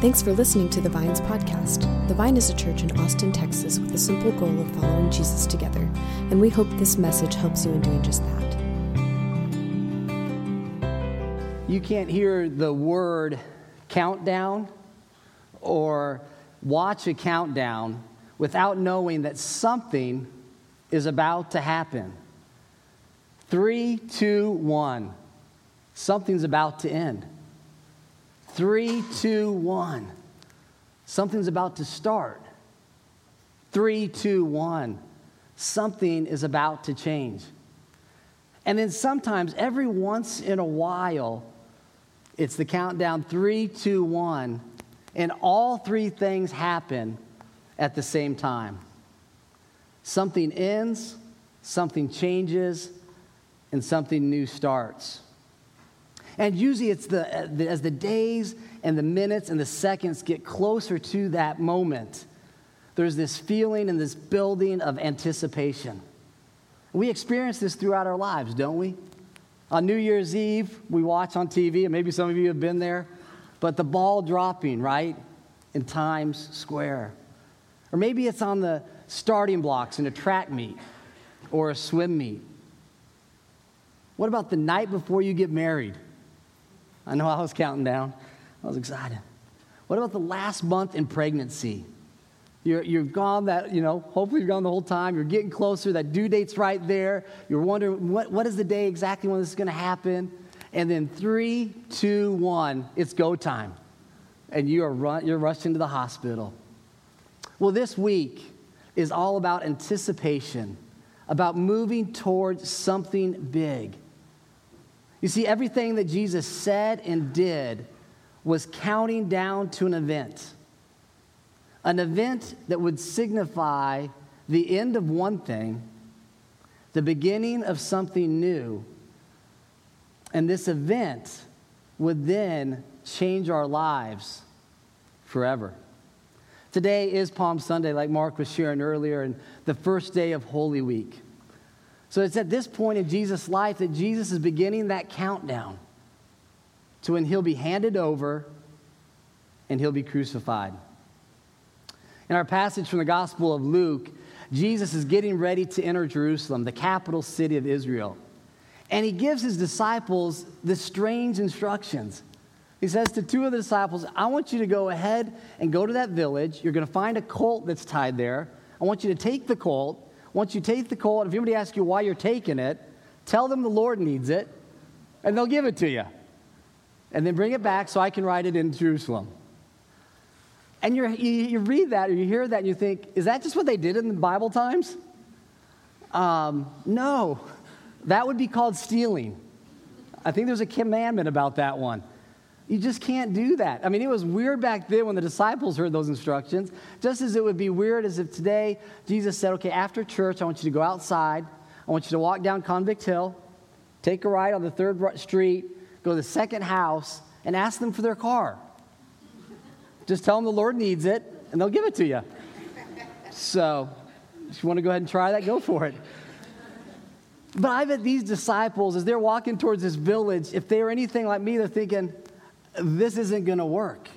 Thanks for listening to the Vines podcast. The Vine is a church in Austin, Texas, with the simple goal of following Jesus together, and we hope this message helps you in doing just that. You can't hear the word countdown or watch a countdown without knowing that something is about to happen. Three, two, one. Something's about to end. Three, two, one. Something's about to start. Three, two, one. Something is about to change. And then sometimes, every once in a while, it's the countdown three, two, one, and all three things happen at the same time. Something ends, something changes, and something new starts. And usually it's uh, the, as the days and the minutes and the seconds get closer to that moment, there's this feeling and this building of anticipation. We experience this throughout our lives, don't we? On New Year's Eve, we watch on TV, and maybe some of you have been there, but the ball dropping, right, in Times Square. Or maybe it's on the starting blocks in a track meet or a swim meet. What about the night before you get married? I know I was counting down. I was excited. What about the last month in pregnancy? You're, you're gone that, you know, hopefully you're gone the whole time. You're getting closer. That due date's right there. You're wondering what, what is the day exactly when this is going to happen? And then three, two, one, it's go time. And you are run, you're rushed into the hospital. Well, this week is all about anticipation, about moving towards something big. You see, everything that Jesus said and did was counting down to an event, an event that would signify the end of one thing, the beginning of something new. And this event would then change our lives forever. Today is Palm Sunday, like Mark was sharing earlier, and the first day of Holy Week. So it's at this point in Jesus' life that Jesus is beginning that countdown to when he'll be handed over and he'll be crucified. In our passage from the Gospel of Luke, Jesus is getting ready to enter Jerusalem, the capital city of Israel. And he gives his disciples the strange instructions. He says to two of the disciples, I want you to go ahead and go to that village. You're going to find a colt that's tied there. I want you to take the colt once you take the colt, if anybody asks you why you're taking it, tell them the Lord needs it, and they'll give it to you. And then bring it back so I can ride it in Jerusalem. And you you, read that or you hear that and you think, is that just what they did in the Bible times? Um, no, that would be called stealing. I think there's a commandment about that one. You just can't do that. I mean, it was weird back then when the disciples heard those instructions, just as it would be weird as if today Jesus said, okay, after church, I want you to go outside. I want you to walk down Convict Hill, take a ride on the third street, go to the second house, and ask them for their car. Just tell them the Lord needs it, and they'll give it to you. So, if you want to go ahead and try that, go for it. But I bet these disciples, as they're walking towards this village, if they are anything like me, they're thinking, this isn't going to work.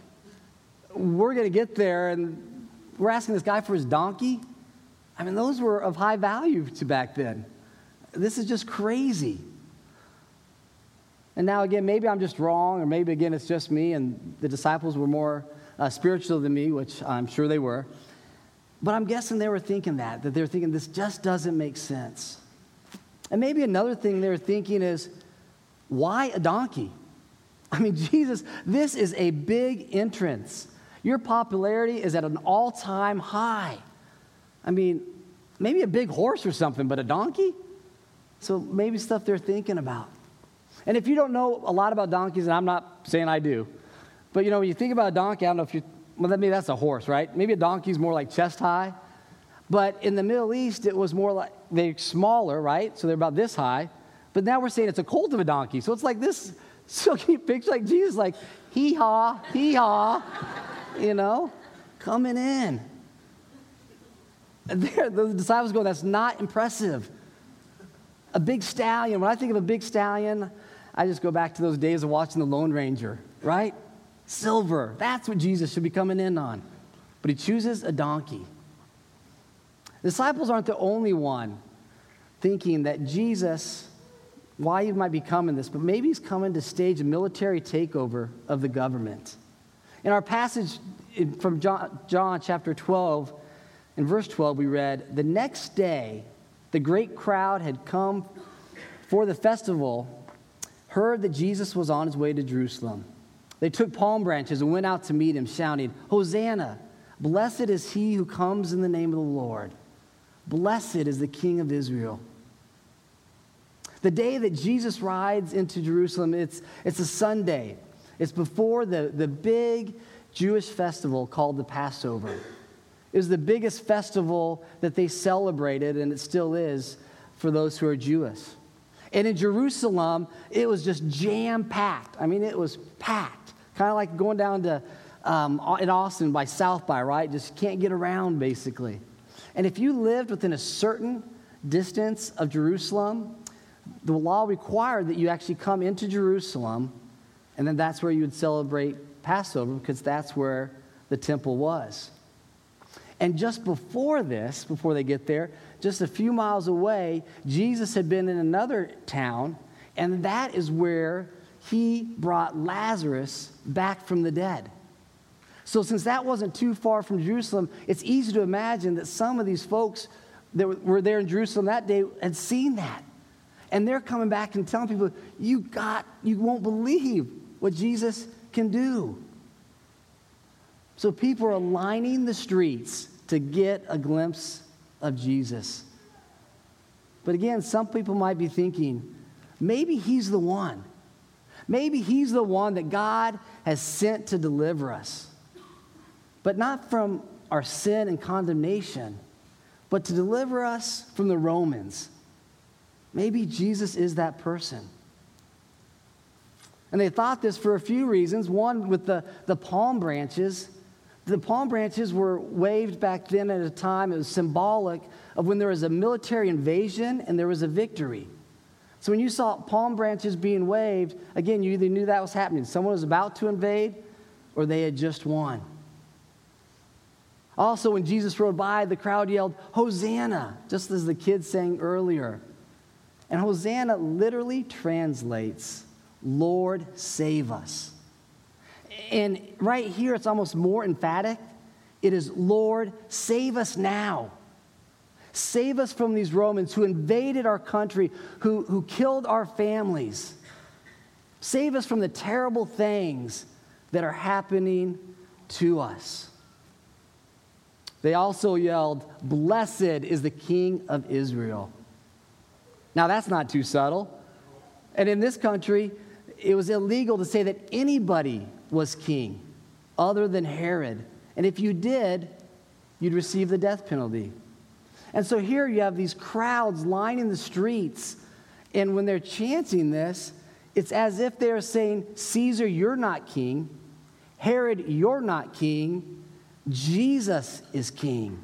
We're going to get there, and we're asking this guy for his donkey. I mean, those were of high value to back then. This is just crazy. And now, again, maybe I'm just wrong, or maybe, again, it's just me, and the disciples were more uh, spiritual than me, which I'm sure they were. But I'm guessing they were thinking that, that they're thinking this just doesn't make sense. And maybe another thing they're thinking is, why a donkey? I mean, Jesus, this is a big entrance. Your popularity is at an all time high. I mean, maybe a big horse or something, but a donkey? So maybe stuff they're thinking about. And if you don't know a lot about donkeys, and I'm not saying I do, but you know, when you think about a donkey, I don't know if you, well, maybe that's a horse, right? Maybe a donkey's more like chest high. But in the Middle East, it was more like they're smaller, right? So they're about this high. But now we're saying it's a colt of a donkey. So it's like this so you picture like Jesus, like hee haw, hee haw, you know, coming in. And there, the disciples go, that's not impressive. A big stallion. When I think of a big stallion, I just go back to those days of watching the Lone Ranger, right? silver. That's what Jesus should be coming in on. But he chooses a donkey. Disciples aren't the only one thinking that Jesus, why he might be coming this, but maybe he's coming to stage a military takeover of the government. In our passage from John, John chapter 12, in verse 12, we read, The next day, the great crowd had come for the festival, heard that Jesus was on his way to Jerusalem. They took palm branches and went out to meet him, shouting, Hosanna! Blessed is he who comes in the name of the Lord. Blessed is the King of Israel. The day that Jesus rides into Jerusalem, it's, it's a Sunday. It's before the, the big Jewish festival called the Passover. It was the biggest festival that they celebrated, and it still is for those who are Jewish. And in Jerusalem, it was just jam packed. I mean, it was packed. Kind of like going down to um, in Austin by South by, right? Just can't get around, basically. And if you lived within a certain distance of Jerusalem, the law required that you actually come into Jerusalem, and then that's where you would celebrate Passover because that's where the temple was. And just before this, before they get there, just a few miles away, Jesus had been in another town, and that is where he brought Lazarus back from the dead. So, since that wasn't too far from Jerusalem, it's easy to imagine that some of these folks that were there in Jerusalem that day had seen that. And they're coming back and telling people, You got, you won't believe what Jesus can do. So, people are lining the streets to get a glimpse of Jesus. But again, some people might be thinking, maybe he's the one. Maybe he's the one that God has sent to deliver us. But not from our sin and condemnation, but to deliver us from the Romans. Maybe Jesus is that person. And they thought this for a few reasons. One, with the, the palm branches, the palm branches were waved back then at a time, it was symbolic of when there was a military invasion and there was a victory. So when you saw palm branches being waved, again, you either knew that was happening. Someone was about to invade or they had just won. Also, when Jesus rode by, the crowd yelled, Hosanna, just as the kids sang earlier. And Hosanna literally translates, Lord, save us. And right here, it's almost more emphatic. It is, Lord, save us now. Save us from these Romans who invaded our country, who, who killed our families. Save us from the terrible things that are happening to us. They also yelled, Blessed is the King of Israel. Now, that's not too subtle. And in this country, it was illegal to say that anybody was king other than Herod. And if you did, you'd receive the death penalty. And so here you have these crowds lining the streets. And when they're chanting this, it's as if they're saying, Caesar, you're not king. Herod, you're not king. Jesus is king.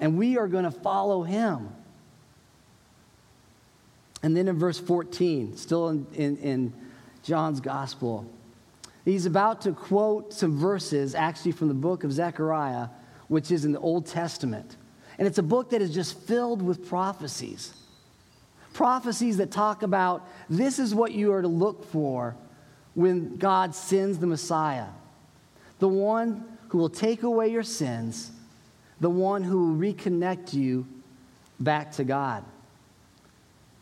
And we are going to follow him. And then in verse 14, still in, in, in John's gospel, He's about to quote some verses actually from the book of Zechariah, which is in the Old Testament. And it's a book that is just filled with prophecies. Prophecies that talk about this is what you are to look for when God sends the Messiah the one who will take away your sins, the one who will reconnect you back to God.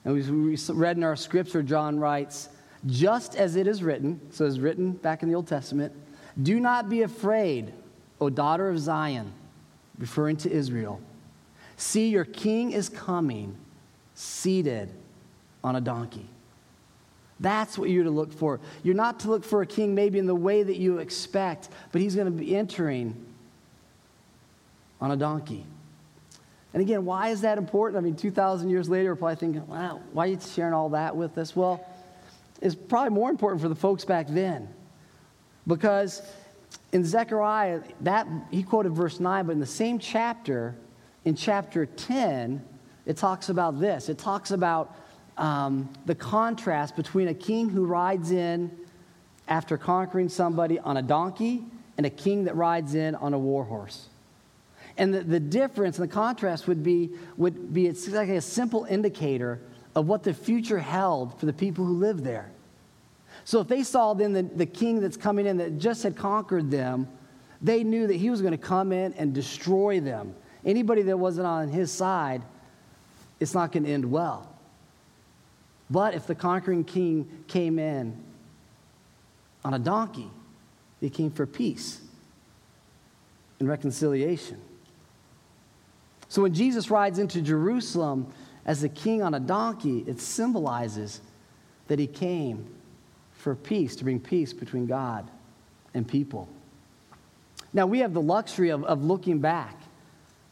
And we read in our scripture, John writes, just as it is written, so it's written back in the Old Testament, do not be afraid, O daughter of Zion, referring to Israel. See, your king is coming, seated on a donkey. That's what you're to look for. You're not to look for a king maybe in the way that you expect, but he's going to be entering on a donkey. And again, why is that important? I mean, 2,000 years later, we're probably thinking, wow, why are you sharing all that with us? Well, it's probably more important for the folks back then. Because in Zechariah, that he quoted verse 9, but in the same chapter, in chapter 10, it talks about this. It talks about um, the contrast between a king who rides in after conquering somebody on a donkey and a king that rides in on a war horse. And the, the difference and the contrast would be, would be it's like a simple indicator of what the future held for the people who lived there. So if they saw then the, the king that's coming in that just had conquered them, they knew that he was going to come in and destroy them. Anybody that wasn't on his side, it's not going to end well. But if the conquering king came in on a donkey, he came for peace and reconciliation. So when Jesus rides into Jerusalem as a king on a donkey, it symbolizes that he came for peace, to bring peace between God and people. Now, we have the luxury of, of looking back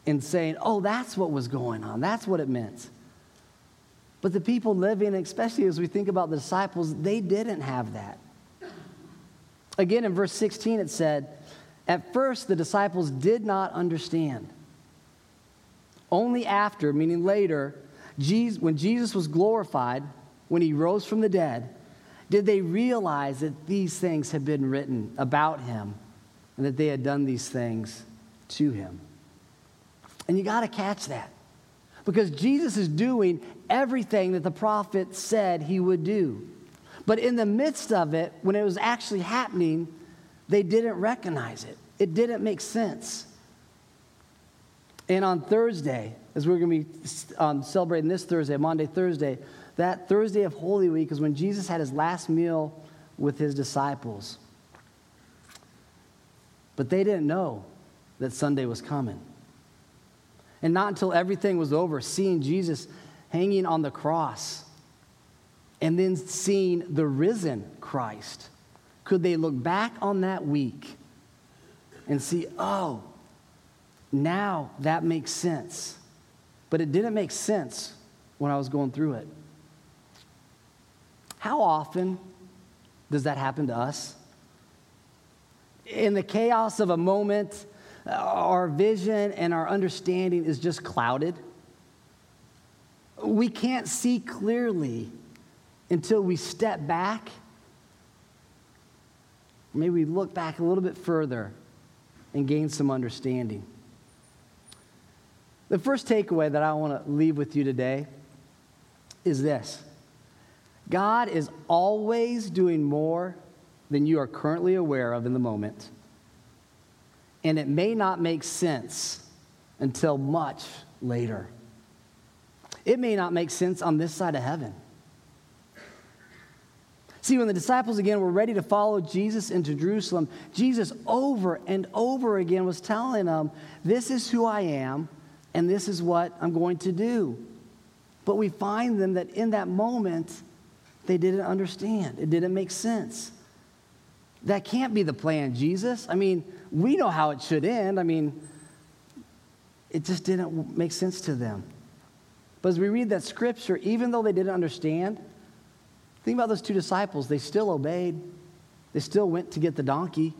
and saying, oh, that's what was going on. That's what it meant. But the people living, especially as we think about the disciples, they didn't have that. Again, in verse 16, it said, At first, the disciples did not understand. Only after, meaning later, Jesus, when Jesus was glorified, when he rose from the dead, did they realize that these things had been written about him and that they had done these things to him. And you got to catch that because Jesus is doing everything that the prophet said he would do. But in the midst of it, when it was actually happening, they didn't recognize it. It didn't make sense. And on Thursday, as we're going to be um, celebrating this Thursday, Monday, Thursday, that Thursday of Holy Week is when Jesus had his last meal with his disciples. But they didn't know that Sunday was coming. And not until everything was over, seeing Jesus hanging on the cross and then seeing the risen Christ, could they look back on that week and see, oh, now that makes sense. But it didn't make sense when I was going through it. How often does that happen to us? In the chaos of a moment, uh, our vision and our understanding is just clouded. We can't see clearly until we step back. Maybe we look back a little bit further and gain some understanding. The first takeaway that I want to leave with you today is this God is always doing more than you are currently aware of in the moment. And it may not make sense until much later. It may not make sense on this side of heaven. See, when the disciples again were ready to follow Jesus into Jerusalem, Jesus over and over again was telling them, This is who I am, and this is what I'm going to do. But we find them that in that moment, they didn't understand. It didn't make sense. That can't be the plan, Jesus. I mean, we know how it should end. I mean, it just didn't make sense to them. But as we read that scripture, even though they didn't understand, think about those two disciples. They still obeyed, they still went to get the donkey.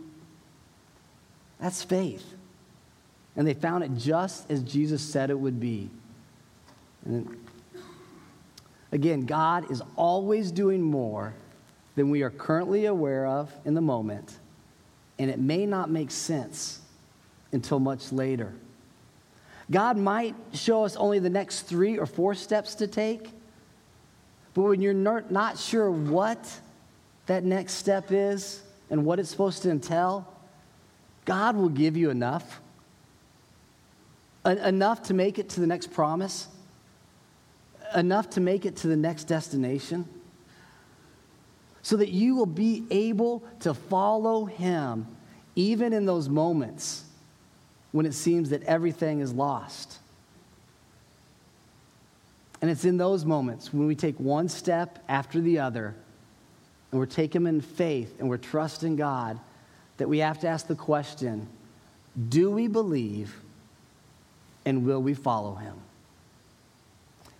That's faith. And they found it just as Jesus said it would be. And Again, God is always doing more than we are currently aware of in the moment, and it may not make sense until much later. God might show us only the next three or four steps to take, but when you're not sure what that next step is and what it's supposed to entail, God will give you enough. Enough to make it to the next promise enough to make it to the next destination so that you will be able to follow him even in those moments when it seems that everything is lost. And it's in those moments when we take one step after the other and we're taking in faith and we're trusting God that we have to ask the question do we believe and will we follow him?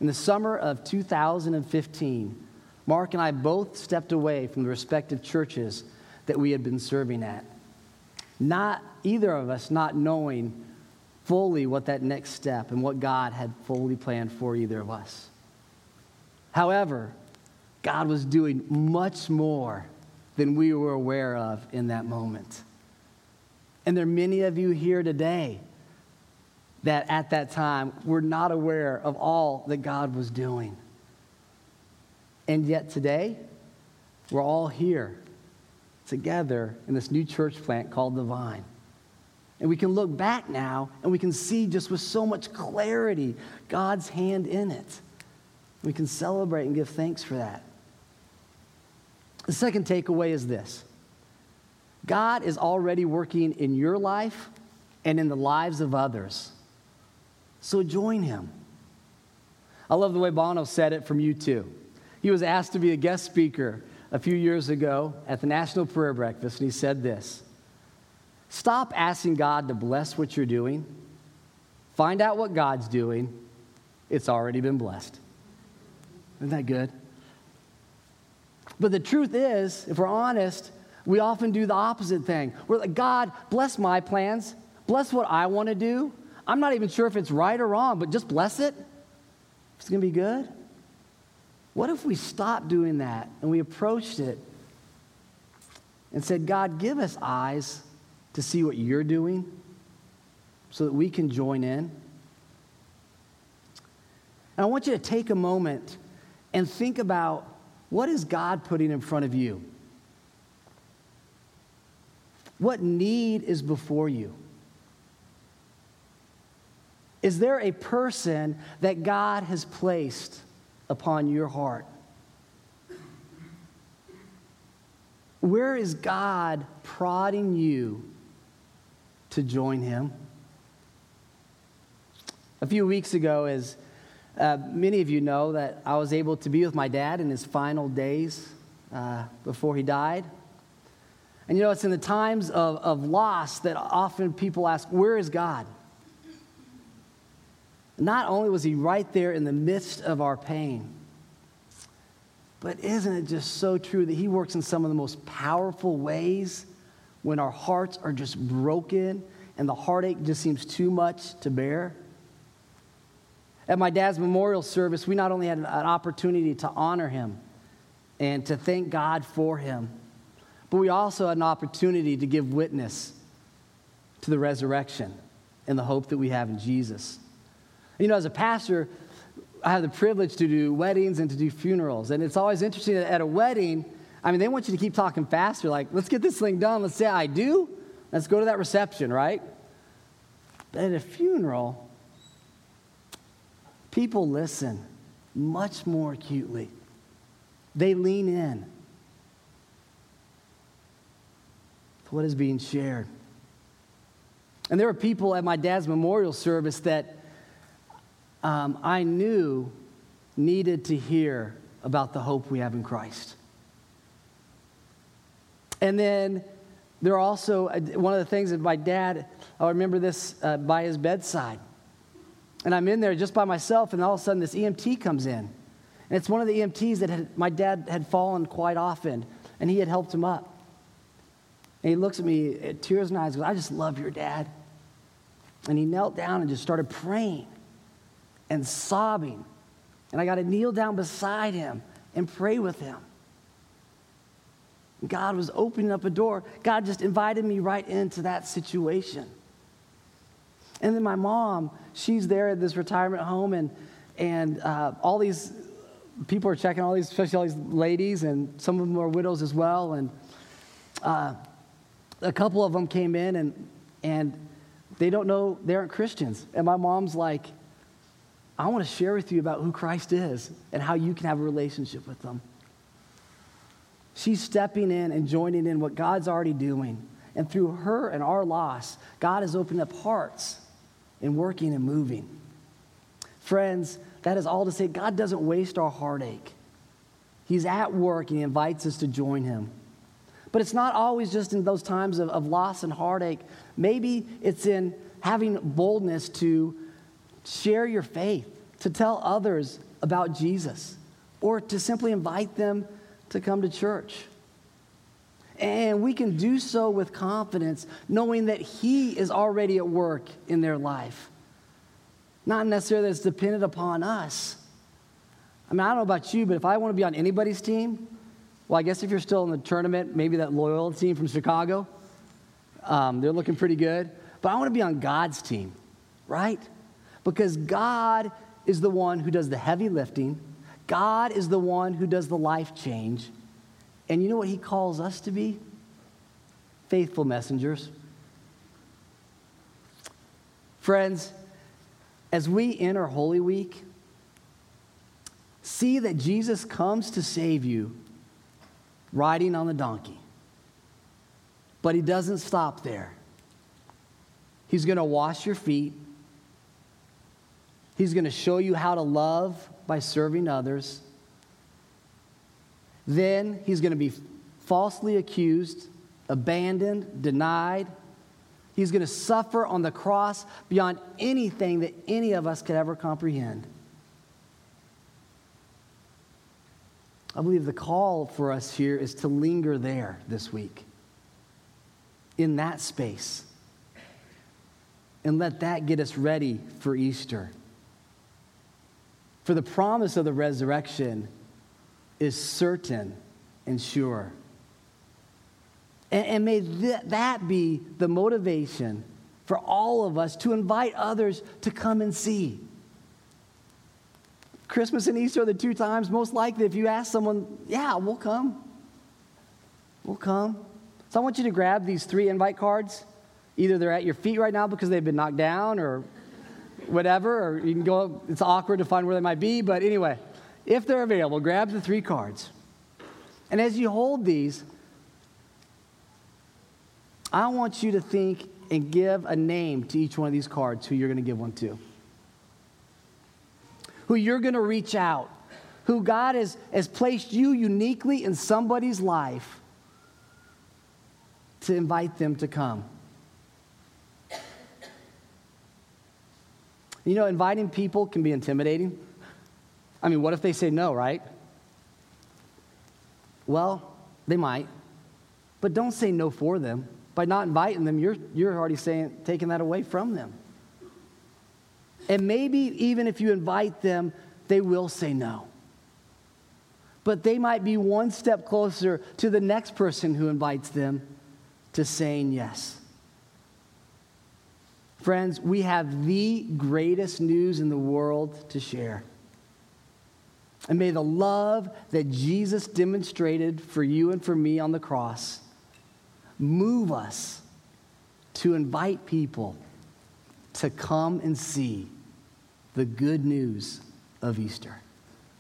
In the summer of 2015, Mark and I both stepped away from the respective churches that we had been serving at. Not either of us not knowing fully what that next step and what God had fully planned for either of us. However, God was doing much more than we were aware of in that moment. And there are many of you here today that at that time were not aware of all that God was doing. And yet today, we're all here together in this new church plant called the Vine. And we can look back now and we can see just with so much clarity God's hand in it. We can celebrate and give thanks for that. The second takeaway is this God is already working in your life and in the lives of others. So join him. I love the way Bono said it from U2. He was asked to be a guest speaker a few years ago at the National Prayer Breakfast, and he said this Stop asking God to bless what you're doing. Find out what God's doing. It's already been blessed. Isn't that good? But the truth is, if we're honest, we often do the opposite thing. We're like, God, bless my plans, bless what I want to do. I'm not even sure if it's right or wrong, but just bless it. It's going to be good. What if we stopped doing that and we approached it and said, God, give us eyes to see what you're doing so that we can join in? And I want you to take a moment and think about what is God putting in front of you? What need is before you? Is there a person that God has placed upon your heart? Where is God prodding you to join Him? A few weeks ago, as uh, many of you know, that I was able to be with my dad in his final days uh, before he died. And you know, it's in the times of, of loss that often people ask, Where is God? Not only was he right there in the midst of our pain, but isn't it just so true that He works in some of the most powerful ways when our hearts are just broken and the heartache just seems too much to bear? At my dad's memorial service, we not only had an opportunity to honor him and to thank God for him, but we also had an opportunity to give witness to the resurrection and the hope that we have in Jesus. You know, as a pastor, I have the privilege to do weddings and to do funerals. And it's always interesting that at a wedding, I mean, they want you to keep talking faster. Like, let's get this thing done. Let's say I do. Let's go to that reception, right? But at a funeral, people listen much more acutely. They lean in to what is being shared. And there were people at my dad's memorial service that um, I knew needed to hear about the hope we have in Christ. And then there are also, uh, one of the things that my dad, I remember this uh, by his bedside. And I'm in there just by myself, and all of a sudden this EMT comes in. And it's one of the EMTs that had, my dad had fallen quite often, and he had helped him up. And he looks at me, uh, tears in his eyes, goes, I just love your dad. And he knelt down and just started praying and sobbing. And I got to kneel down beside him and pray with him. God was opening up a door. God just invited me right into that situation. And then my mom, she's there at this retirement home, and, and uh, all these people are checking all these, especially all these ladies, and some of them are widows as well. And uh, a couple of them came in, and, and they don't know, they aren't Christians. And my mom's like, I want to share with you about who Christ is and how you can have a relationship with them. She's stepping in and joining in what God's already doing. And through her and our loss, God has opened up hearts and working and moving. Friends, that is all to say God doesn't waste our heartache. He's at work and He invites us to join Him. But it's not always just in those times of, of loss and heartache. Maybe it's in having boldness to share your faith, to tell others about Jesus, or to simply invite them to come to church. And we can do so with confidence, knowing that He is already at work in their life. Not necessarily that it's dependent upon us. I mean, I don't know about you, but if I want to be on anybody's team, Well, I guess if you're still in the tournament, maybe that Loyola team from Chicago, um, they're looking pretty good. But I want to be on God's team, right? Because God is the one who does the heavy lifting, God is the one who does the life change. And you know what He calls us to be? Faithful messengers. Friends, as we enter Holy Week, see that Jesus comes to save you riding on the donkey. But he doesn't stop there. He's going to wash your feet. He's going to show you how to love by serving others. Then he's going to be falsely accused, abandoned, denied. He's going to suffer on the cross beyond anything that any of us could ever comprehend. I believe the call for us here is to linger there this week, in that space, and let that get us ready for Easter. For the promise of the resurrection is certain and sure. And, and may th- that be the motivation for all of us to invite others to come and see. Christmas and Easter are the two times most likely if you ask someone, yeah, we'll come. We'll come. So I want you to grab these three invite cards. Either they're at your feet right now because they've been knocked down or whatever, or you can go, it's awkward to find where they might be, but anyway, if they're available, grab the three cards. And as you hold these, I want you to think and give a name to each one of these cards who you're going to give one to who you're going to reach out, who God has, has placed you uniquely in somebody's life to invite them to come. You know, inviting people can be intimidating. I mean, what if they say no, right? Well, they might. But don't say no for them. By not inviting them, you're, you're already saying, taking that away from them. And maybe even if you invite them, they will say no. But they might be one step closer to the next person who invites them to saying yes. Friends, we have the greatest news in the world to share. And may the love that Jesus demonstrated for you and for me on the cross move us to invite people to come and see the good news of Easter.